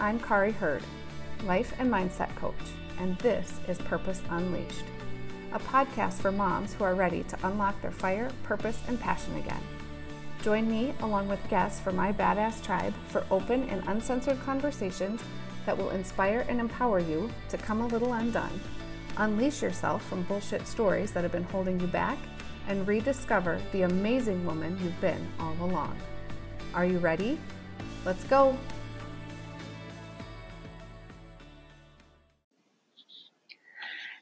I'm Kari Hurd, life and mindset coach, and this is Purpose Unleashed, a podcast for moms who are ready to unlock their fire, purpose, and passion again. Join me, along with guests from my badass tribe, for open and uncensored conversations that will inspire and empower you to come a little undone, unleash yourself from bullshit stories that have been holding you back, and rediscover the amazing woman you've been all along. Are you ready? Let's go!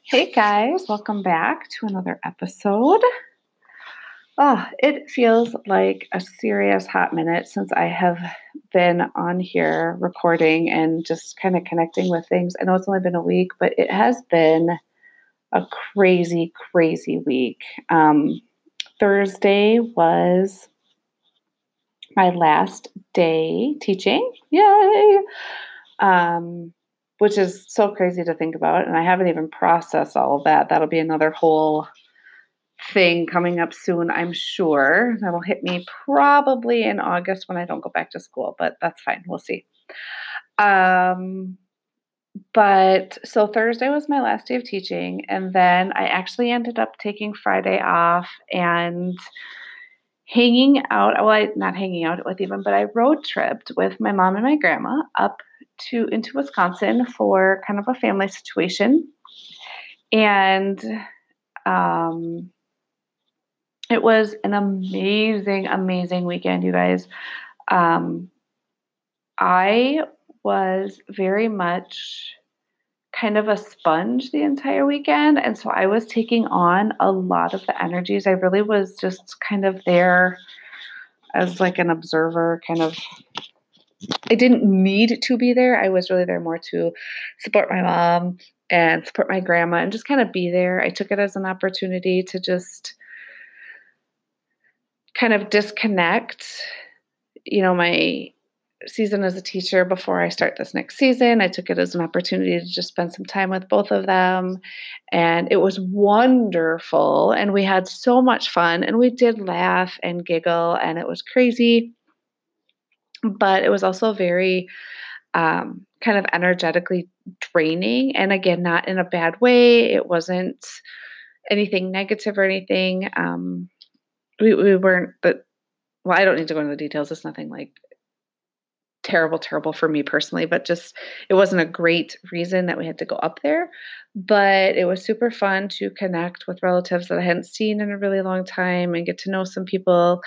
Hey guys, welcome back to another episode. Oh, it feels like a serious hot minute since I have been on here recording and just kind of connecting with things. I know it's only been a week, but it has been a crazy, crazy week. Um, Thursday was my last day teaching. Yay! Um, which is so crazy to think about. And I haven't even processed all of that. That'll be another whole thing coming up soon, I'm sure. That'll hit me probably in August when I don't go back to school, but that's fine. We'll see. Um, but so Thursday was my last day of teaching, and then I actually ended up taking Friday off and hanging out. Well, I not hanging out with even, but I road tripped with my mom and my grandma up to into Wisconsin for kind of a family situation, and um, it was an amazing, amazing weekend, you guys. Um, I was very much kind of a sponge the entire weekend. And so I was taking on a lot of the energies. I really was just kind of there as like an observer, kind of I didn't need to be there. I was really there more to support my mom and support my grandma and just kind of be there. I took it as an opportunity to just kind of disconnect, you know, my season as a teacher before I start this next season. I took it as an opportunity to just spend some time with both of them. And it was wonderful. And we had so much fun. And we did laugh and giggle, and it was crazy but it was also very um, kind of energetically draining. And again, not in a bad way. It wasn't anything negative or anything. Um, we, we weren't, but well, I don't need to go into the details. It's nothing like terrible, terrible for me personally, but just it wasn't a great reason that we had to go up there. But it was super fun to connect with relatives that I hadn't seen in a really long time and get to know some people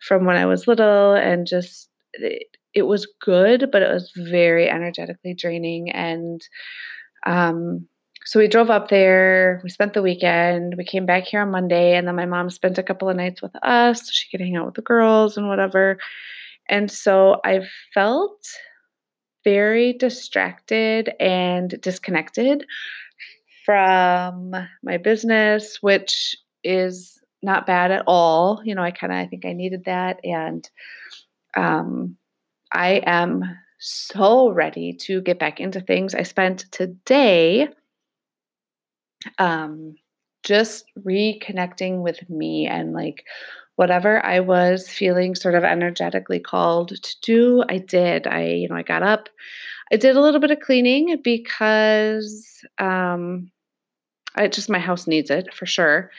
from when I was little and just it, was good, but it was very energetically draining. And um, so we drove up there. We spent the weekend. We came back here on Monday, and then my mom spent a couple of nights with us so she could hang out with the girls and whatever. And so I felt very distracted and disconnected from my business, which is not bad at all. You know, I kind of I think I needed that and um, I am so ready to get back into things. I spent today um, just reconnecting with me and like whatever I was feeling sort of energetically called to do, I did. I, you know, I got up, I did a little bit of cleaning because um, I just my house needs it for sure.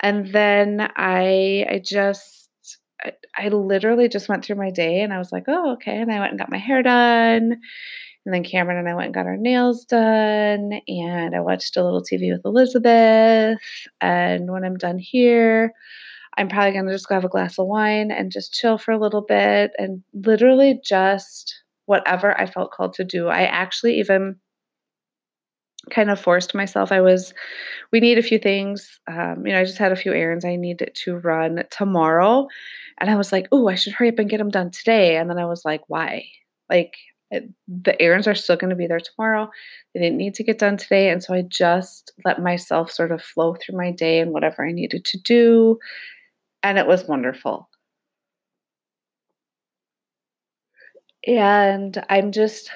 And then I I just I, I literally just went through my day and I was like, oh, okay. And I went and got my hair done. And then Cameron and I went and got our nails done. And I watched a little TV with Elizabeth. And when I'm done here, I'm probably going to just go have a glass of wine and just chill for a little bit and literally just whatever I felt called to do. I actually even kind of forced myself. I was, we need a few things. Um, you know, I just had a few errands I needed to run tomorrow. And I was like, oh, I should hurry up and get them done today. And then I was like, why? Like, it, the errands are still going to be there tomorrow. They didn't need to get done today. And so I just let myself sort of flow through my day and whatever I needed to do. And it was wonderful. And I'm just,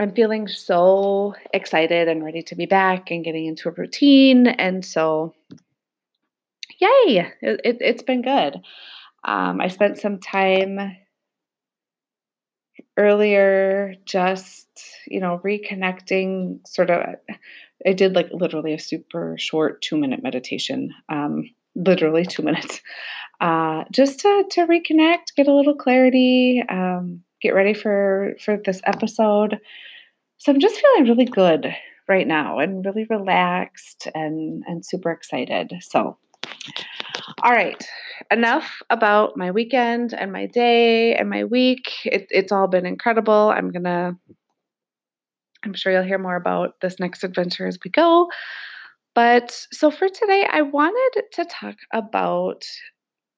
I'm feeling so excited and ready to be back and getting into a routine. And so, yay, it, it, has been good. Um, I spent some time earlier just, you know, reconnecting sort of I did like literally a super short 2-minute meditation. Um literally 2 minutes. Uh just to to reconnect, get a little clarity, um get ready for for this episode. So I'm just feeling really good right now and really relaxed and and super excited. So all right, enough about my weekend and my day and my week. It, it's all been incredible. I'm gonna I'm sure you'll hear more about this next adventure as we go. But so for today, I wanted to talk about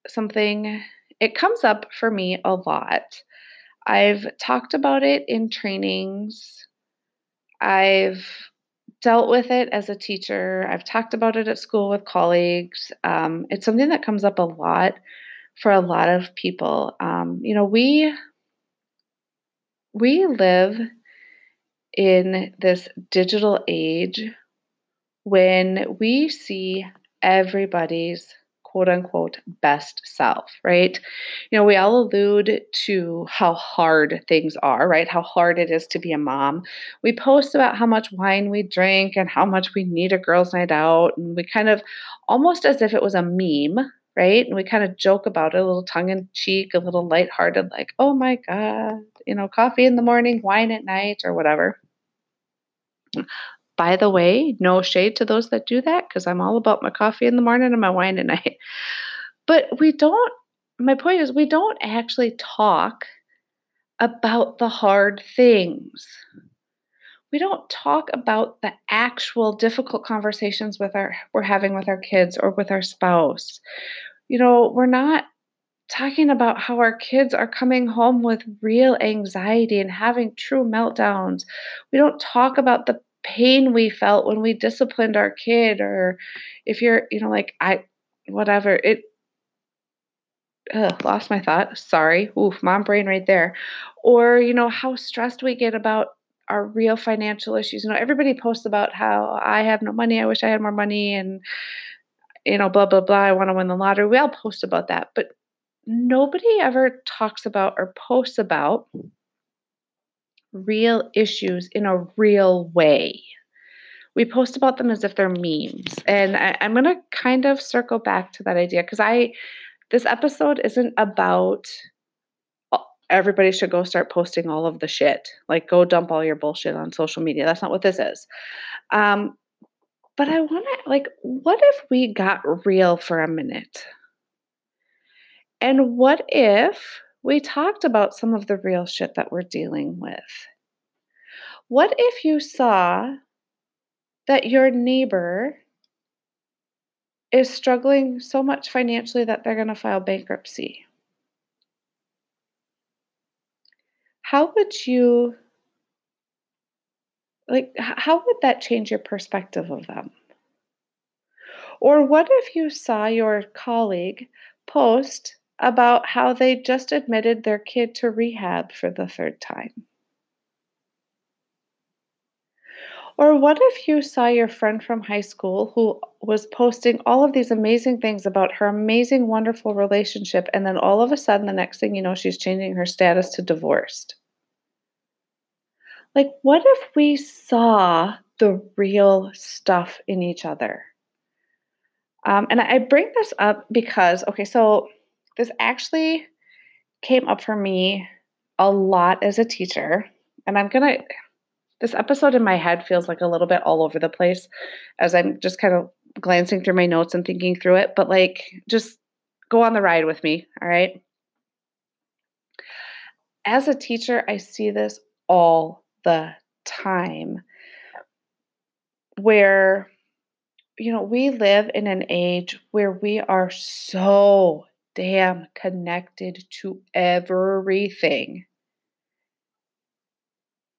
something. It comes up for me a lot. I've talked about it in trainings. I've dealt with it as a teacher. I've talked about it at school with colleagues. Um, it's something that comes up a lot for a lot of people. Um, you know, we we live in this digital age when we see everybody's quote unquote best self, right? You know, we all allude to how hard things are, right? How hard it is to be a mom. We post about how much wine we drink and how much we need a girls' night out. And we kind of almost as if it was a meme, right? And we kind of joke about it a little tongue in cheek, a little lighthearted, like, oh my God, you know, coffee in the morning, wine at night, or whatever. By the way, no shade to those that do that because I'm all about my coffee in the morning and my wine at night. But we don't, my point is, we don't actually talk about the hard things. We don't talk about the actual difficult conversations with our we're having with our kids or with our spouse. You know, we're not talking about how our kids are coming home with real anxiety and having true meltdowns. We don't talk about the pain we felt when we disciplined our kid or if you're you know like i whatever it ugh, lost my thought sorry oof mom brain right there. Or you know how stressed we get about our real financial issues. You know everybody posts about how i have no money i wish i had more money and you know blah blah blah i want to win the lottery. We all post about that but nobody ever talks about or posts about real issues in a real way. We post about them as if they're memes. And I, am going to kind of circle back to that idea because I, this episode isn't about everybody should go start posting all of the shit. Like, go dump all your bullshit on social media. That's not what this is. Um, but I want to, like, what if we got real for a minute? And what if we talked about some of the real shit that we're dealing with. What if you saw that your neighbor is struggling so much financially that they're going to file bankruptcy? How would you like how would that change your perspective of them? Or what if you saw your colleague post about how they just admitted their kid to rehab for the third time? Or what if you saw your friend from high school who was posting all of these amazing things about her amazing, wonderful relationship, and then all of a sudden, the next thing you know, she's changing her status to divorced? Like, what if we saw the real stuff in each other? Um, and I bring this up because, okay, so this actually came up for me a lot as a teacher. And I'm going to, this episode in my head feels like a little bit all over the place as I'm just kind of glancing through my notes and thinking through it. But like, just go on the ride with me. All right. As a teacher, I see this all the time where you know, we live in an age where we are so damn connected to everything.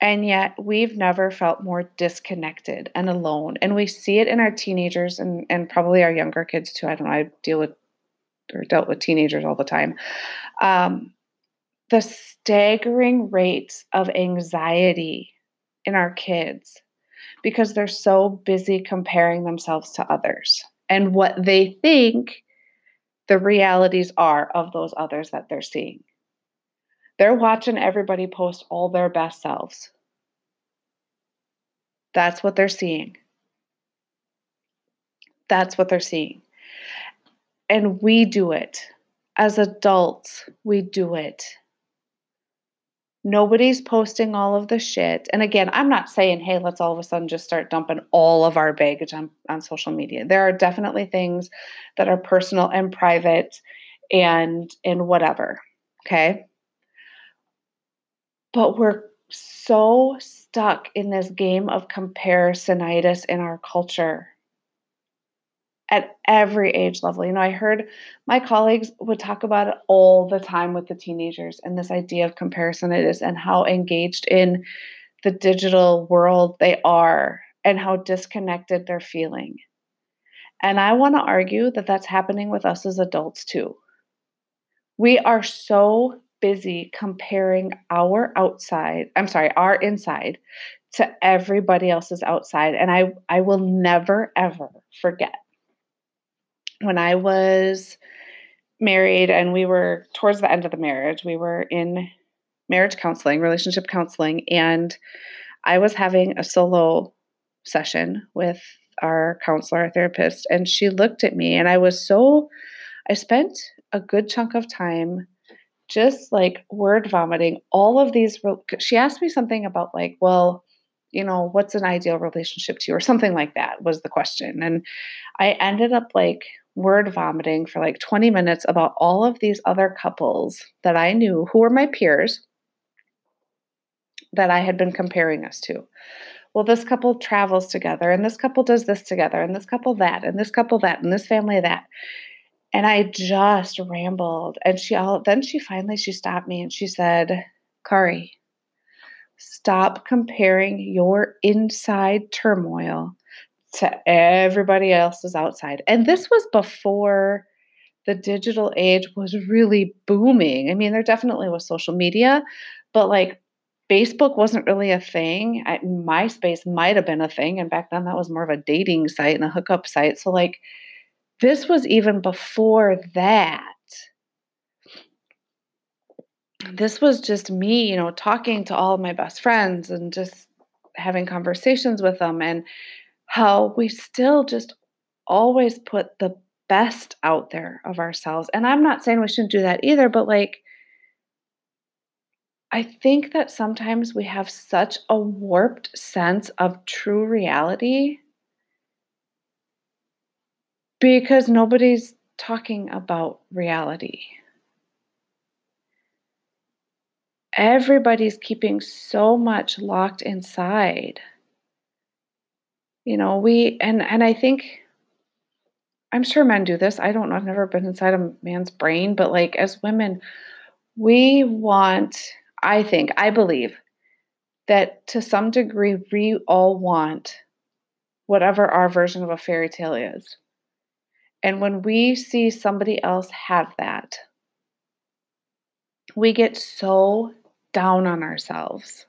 And yet we've never felt more disconnected and alone. And we see it in our teenagers and, and probably our younger kids too. I don't know, I deal with or dealt with teenagers all the time. Um, the staggering rates of anxiety in our kids because they're so busy comparing themselves to others and what they think the realities are of those others that they're seeing. They're watching everybody post all their best selves. That's what they're seeing. That's what they're seeing. And we do it. As adults, we do it. Nobody's posting all of the shit. And again, I'm not saying, hey, let's all of a sudden just start dumping all of our baggage on, on social media. There are definitely things that are personal and private and and whatever. Okay. But we're so stuck in this game of comparisonitis in our culture at every age level. You know, I heard my colleagues would talk about it all the time with the teenagers and this idea of comparisonitis and how engaged in the digital world they are and how disconnected they're feeling. And I want to argue that that's happening with us as adults too. We are so busy comparing our outside, I'm sorry, our inside to everybody else's outside. And I, I will never, ever forget when I was married and we were towards the end of the marriage, we were in marriage counseling, relationship counseling, and I was having a solo session with our counselor, our therapist, and she looked at me and I was so I spent a good chunk of time just like word vomiting all of these she asked me something about like well you know what's an ideal relationship to you? or something like that was the question and i ended up like word vomiting for like 20 minutes about all of these other couples that i knew who were my peers that i had been comparing us to well this couple travels together and this couple does this together and this couple that and this couple that and this family that and I just rambled. And she all then she finally she stopped me and she said, Kari, stop comparing your inside turmoil to everybody else's outside. And this was before the digital age was really booming. I mean, there definitely was social media, but like Facebook wasn't really a thing. I, MySpace might have been a thing. And back then that was more of a dating site and a hookup site. So, like, this was even before that. This was just me, you know, talking to all of my best friends and just having conversations with them, and how we still just always put the best out there of ourselves. And I'm not saying we shouldn't do that either, but like, I think that sometimes we have such a warped sense of true reality because nobody's talking about reality. Everybody's keeping so much locked inside. You know, we and and I think I'm sure men do this. I don't know. I've never been inside a man's brain, but like as women, we want, I think, I believe that to some degree we all want whatever our version of a fairy tale is. And when we see somebody else have that, we get so down on ourselves.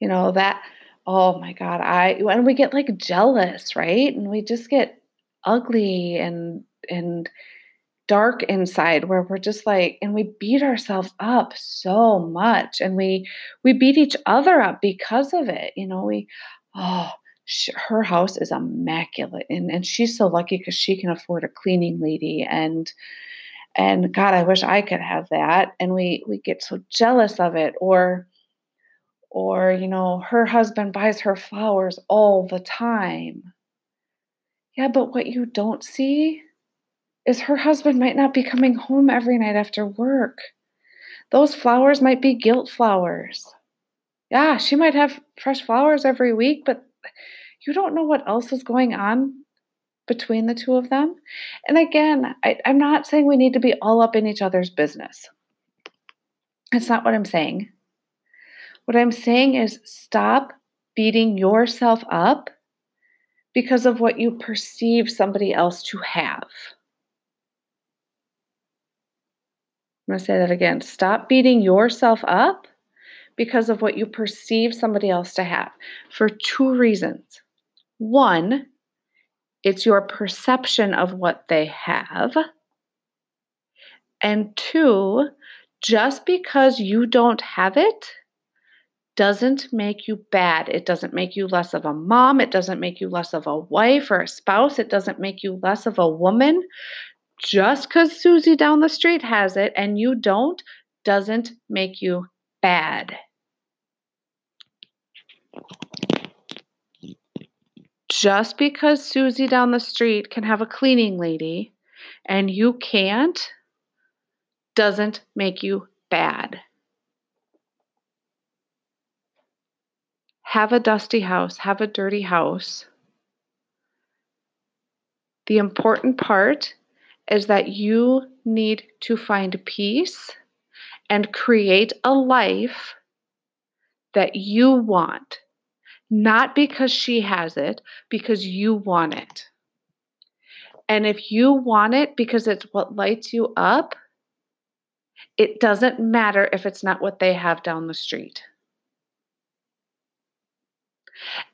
You know, that, oh my God, I, and we get like jealous, right? And we just get ugly and, and, dark inside where we're just like and we beat ourselves up so much and we we beat each other up because of it you know we oh her house is immaculate and, and she's so lucky because she can afford a cleaning lady and and god i wish i could have that and we we get so jealous of it or or you know her husband buys her flowers all the time yeah but what you don't see is her husband might not be coming home every night after work those flowers might be guilt flowers yeah she might have fresh flowers every week but you don't know what else is going on between the two of them. And again, I, I'm not saying we need to be all up in each other's business. That's not what I'm saying. What I'm saying is stop beating yourself up because of what you perceive somebody else to have. I'm going to say that again. Stop beating yourself up because of what you perceive somebody else to have for two reasons. One, it's your perception of what they have. And two, Just because you don't have it doesn't make you bad. It doesn't make you less of a mom. It doesn't make you less of a wife or a spouse. It doesn't make you less of a woman. Just because Susie down the street has it and you don't doesn't make you bad. Just because Susie down the street can have a cleaning lady and you can't doesn't make you bad. Have a dusty house, have a dirty house. The important part is that you need to find peace and create a life that you want, not because she has it, because you want it. And if you want it because it's what lights you up, it doesn't matter if it's not what they have down the street.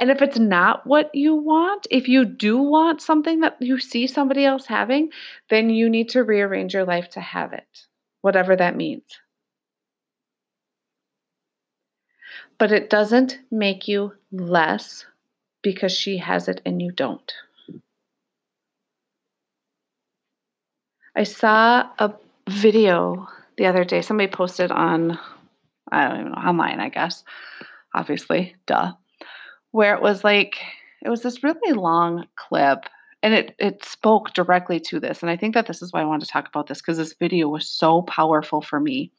And if it's not what you want, if you do want something that you see somebody else having, then you need to rearrange your life to have it, whatever that means. But it doesn't make you less because she has it and you don't. I saw a video the other day. Somebody posted on, I don't even know, online, I guess. Obviously, duh. Where it was like, it was this really long clip and it, it spoke directly to this. And I think that this is why I wanted to talk about this because this video was so powerful for me.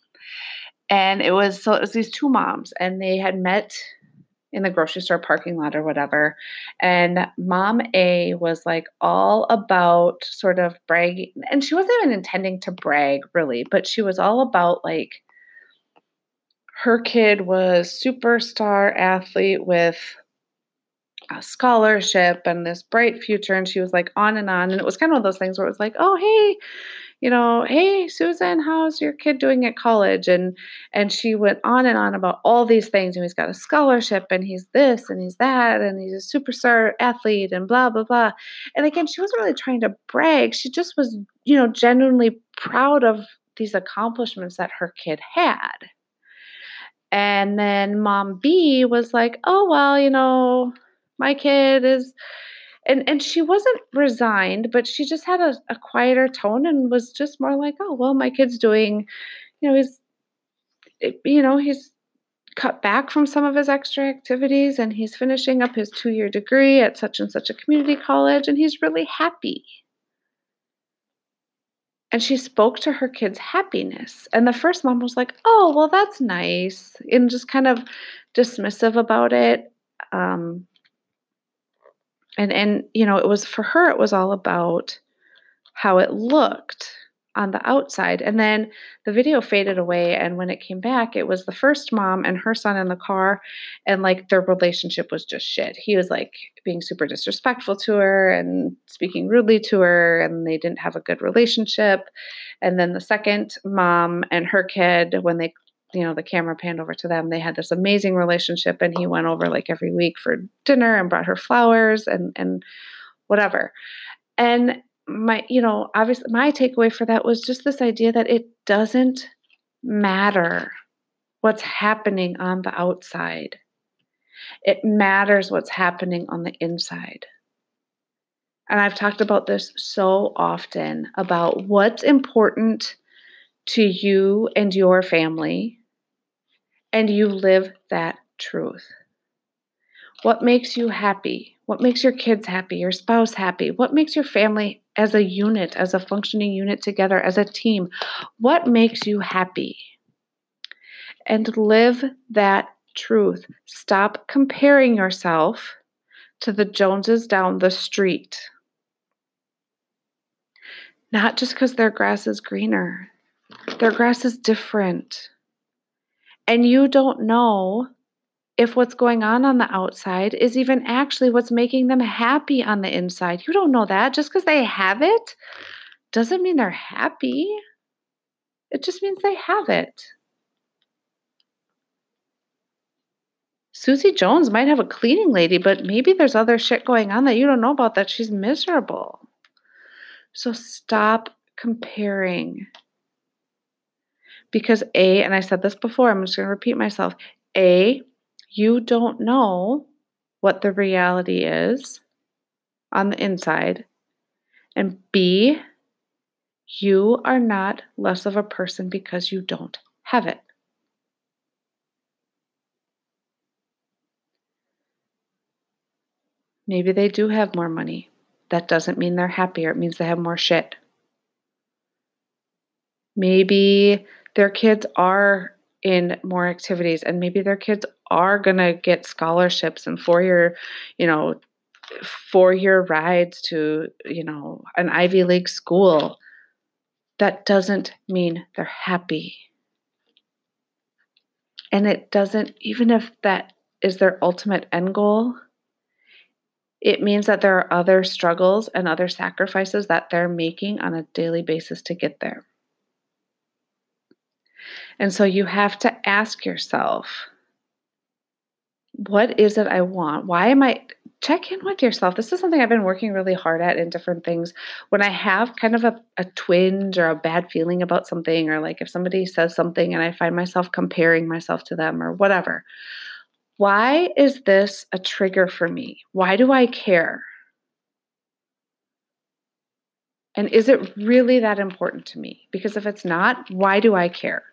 And it was so it was these two moms and they had met in the grocery store parking lot or whatever. And mom A was like all about sort of bragging. And she wasn't even intending to brag really, but she was all about like her kid was superstar athlete with a scholarship and this bright future and she was like on and on and it was kind of of those things where it was like oh hey you know, hey Susan, how's your kid doing at college? And and she went on and on about all these things. And he's got a scholarship and he's this and he's that and he's a superstar athlete and blah blah blah. And again, she wasn't really trying to brag. She just was, you know, genuinely proud of these accomplishments that her kid had. And then mom B was like, oh well, you know, my kid is and and she wasn't resigned but she just had a, a quieter tone and was just more like oh well my kid's doing you know he's you know he's cut back from some of his extra activities and he's finishing up his two-year degree at such and such a community college and he's really happy. And she spoke to her kid's happiness. And the first mom was like oh well that's nice and just kind of dismissive about it. Um, and and you know it was for her it was all about how it looked on the outside. And then the video faded away and when it came back it was the first mom and her son in the car and like their relationship was just shit. He was like being super disrespectful to her and speaking rudely to her and they didn't have a good relationship. And then the second mom and her kid when they you know the camera panned over to them. They had this amazing relationship and he went over like every week for dinner and brought her flowers and and whatever. And my you know obviously my takeaway for that was just this idea that it doesn't matter what's happening on the outside. It matters what's happening on the inside. And i've talked about this so often about what's important to you and your family and you live that truth. What makes you happy? What makes your kids happy, your spouse happy? What makes your family as a unit, as a functioning unit together, as a team? What makes you happy? And live that truth. Stop comparing yourself to the Joneses down the street. Not just because their grass is greener, their grass is different. And you don't know if what's going on on the outside is even actually what's making them happy on the inside. You don't know that. Just because they have it doesn't mean they're happy, it just means they have it. Susie Jones might have a cleaning lady, but maybe there's other shit going on that you don't know about that she's miserable. So stop comparing Because A, and I said this before, I'm just going to repeat myself A, you don't know what the reality is on the inside. And B, you are not less of a person because you don't have it. Maybe they do have more money. That doesn't mean they're happier, it means they have more shit. Maybe their kids are in more activities and maybe their kids are going to get scholarships and four year, you know, four year rides to, you know, an Ivy League school. That doesn't mean they're happy. And it doesn't, even if that is their ultimate end goal, it means that there are other struggles and other sacrifices that they're making on a daily basis to get there. And so you have to ask yourself, what is it I want? Why am I? Check in with yourself. This is something I've been working really hard at in different things. When I have kind of a, a twinge or a bad feeling about something, or like if somebody says something and I find myself comparing myself to them or whatever, why is this a trigger for me? Why do I care? And is it really that important to me? Because if it's not, why do I care?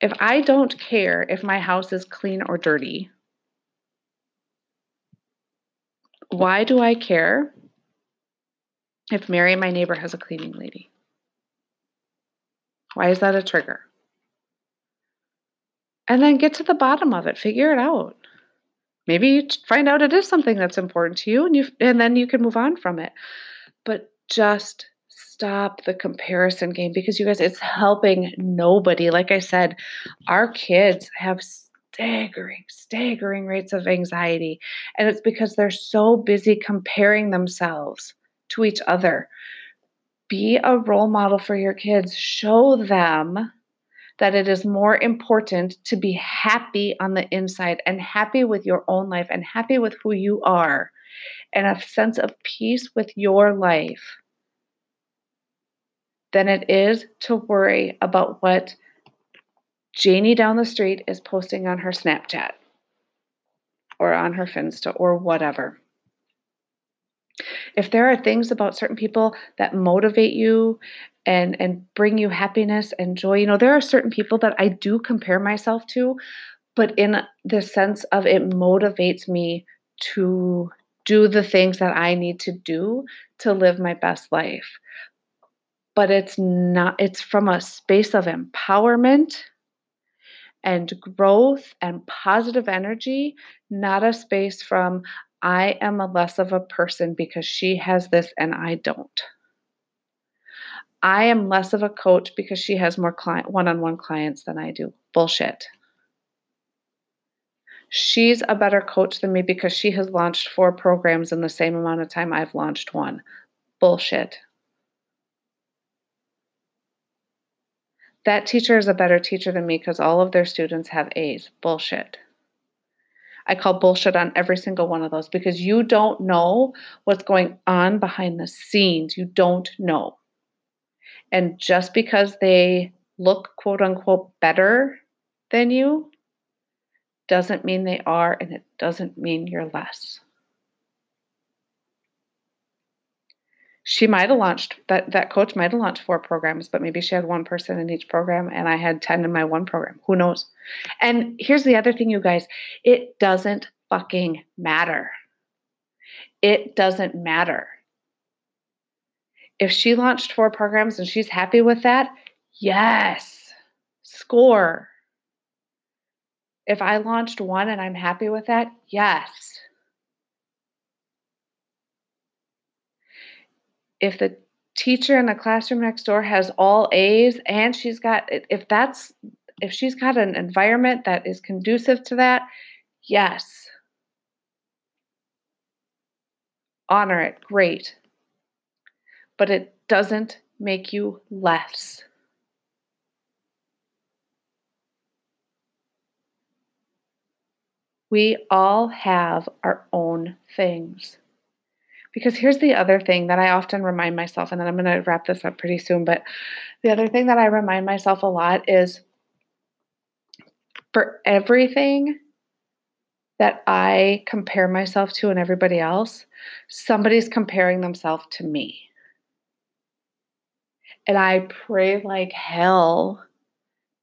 If I don't care if my house is clean or dirty, why do I care if Mary, my neighbor, has a cleaning lady? Why is that a trigger? And then get to the bottom of it, figure it out. Maybe you find out it is something that's important to you and you and then you can move on from it. But just stop the comparison game because you guys, it's helping nobody. Like I said, our kids have staggering, staggering rates of anxiety. And it's because they're so busy comparing themselves to each other. Be a role model for your kids. Show them that it is more important to be happy on the inside and happy with your own life and happy with who you are and a sense of peace with your life than it is to worry about what Janie down the street is posting on her Snapchat or on her Finsta or whatever. If there are things about certain people that motivate you and and bring you happiness and joy, you know, there are certain people that I do compare myself to, but in the sense of it motivates me to do the things that I need to do to live my best life but it's not it's from a space of empowerment and growth and positive energy not a space from i am a less of a person because she has this and i don't. I am less of a coach because she has more client one-on-one clients than i do. Bullshit. She's a better coach than me because she has launched four programs in the same amount of time i've launched one. Bullshit that teacher is a better teacher than me because all of their students have A's. Bullshit. I call bullshit on every single one of those because you don't know what's going on behind the scenes. You don't know. And just because they look quote unquote better than you doesn't mean they are, and it doesn't mean you're less. She might have launched that that coach might have launched four programs but maybe she had one person in each program and i had 10 in my one program. Who knows? And here's the other thing you guys. It doesn't fucking matter. It doesn't matter. If she launched four programs and she's happy with that yes. Score. If i launched one and i'm happy with that yes if the teacher in the classroom next door has all A's and she's got if that's if she's got an environment that is conducive to that, yes. Honor it, great. But it doesn't make you less. We all have our own things Because here's the other thing that I often remind myself, and then I'm going to wrap this up pretty soon. But the other thing that I remind myself a lot is for everything that I compare myself to and everybody else, somebody's comparing themselves to me. And I pray like hell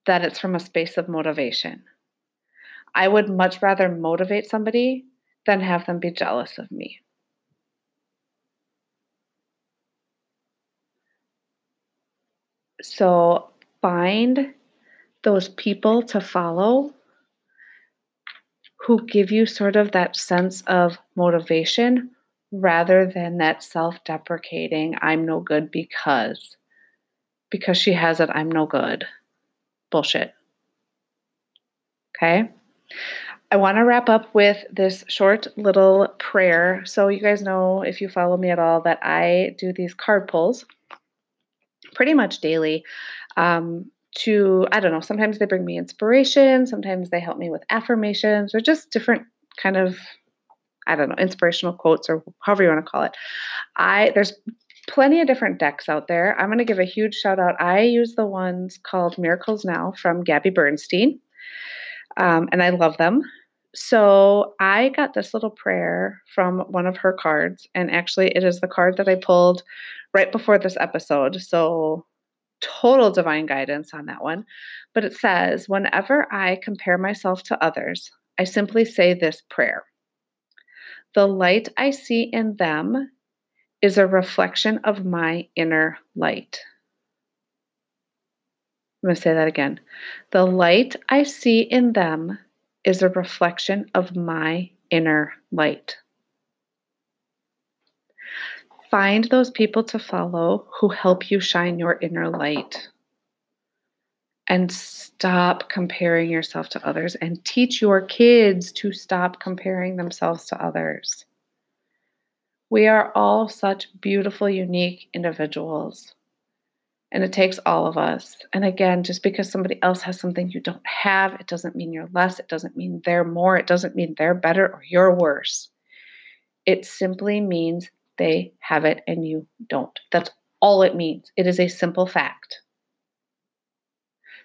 that it's from a space of motivation. I would much rather motivate somebody than have them be jealous of me. So find those people to follow who give you sort of that sense of motivation rather than that self deprecating, I'm no good because, because she has it, I'm no good. Bullshit. Okay. I want to wrap up with this short little prayer. So, you guys know if you follow me at all that I do these card pulls pretty much daily. Um, to, I don't know, sometimes they bring me inspiration, sometimes they help me with affirmations or just different kind of, I don't know, inspirational quotes or however you want to call it. I, there's plenty of different decks out there. I'm going to give a huge shout out. I use the ones called Miracles Now from Gabby Bernstein, um, and I love them. So I got this little prayer from one of her cards, and actually, it is the card that I pulled right before this episode. So total divine guidance on that one. But it says, whenever I compare myself to others, I simply say this prayer The light I see in them is a reflection of my inner light. I'm going to say that again. The light I see in them is a reflection of my inner light. Find those people to follow who help you shine your inner light. And stop comparing yourself to others and teach your kids to stop comparing themselves to others. We are all such beautiful, unique individuals. And it takes all of us. And again, just because somebody else has something you don't have, it doesn't mean you're less. It doesn't mean they're more. It doesn't mean they're better or you're worse. It simply means they have it and you don't. That's all it means. It is a simple fact.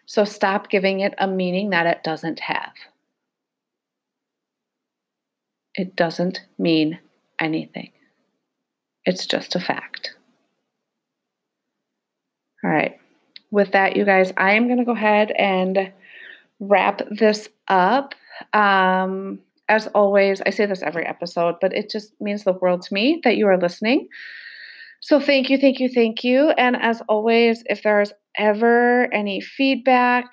So stop giving it a meaning that it doesn't have. It doesn't mean anything, it's just a fact. All right. With that, you guys, I am going to go ahead and wrap this up. Um, as always, I say this every episode, but it just means the world to me that you are listening. So thank you, thank you, thank you. And as always, if there's ever any feedback,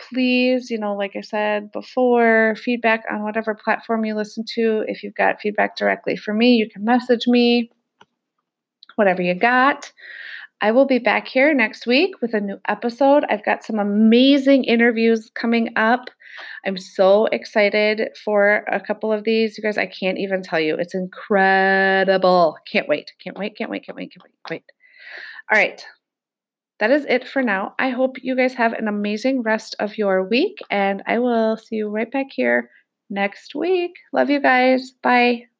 please, you know, like I said before, feedback on whatever platform you listen to. If you've got feedback directly for me, you can message me, whatever you got. I will be back here next week with a new episode. I've got some amazing interviews coming up. I'm so excited for a couple of these. You guys, I can't even tell you. It's incredible. Can't wait. Can't wait. Can't wait. Can't wait. Can't wait. Can't Wait. All right. That is it for now. I hope you guys have an amazing rest of your week, and I will see you right back here next week. Love you guys. Bye.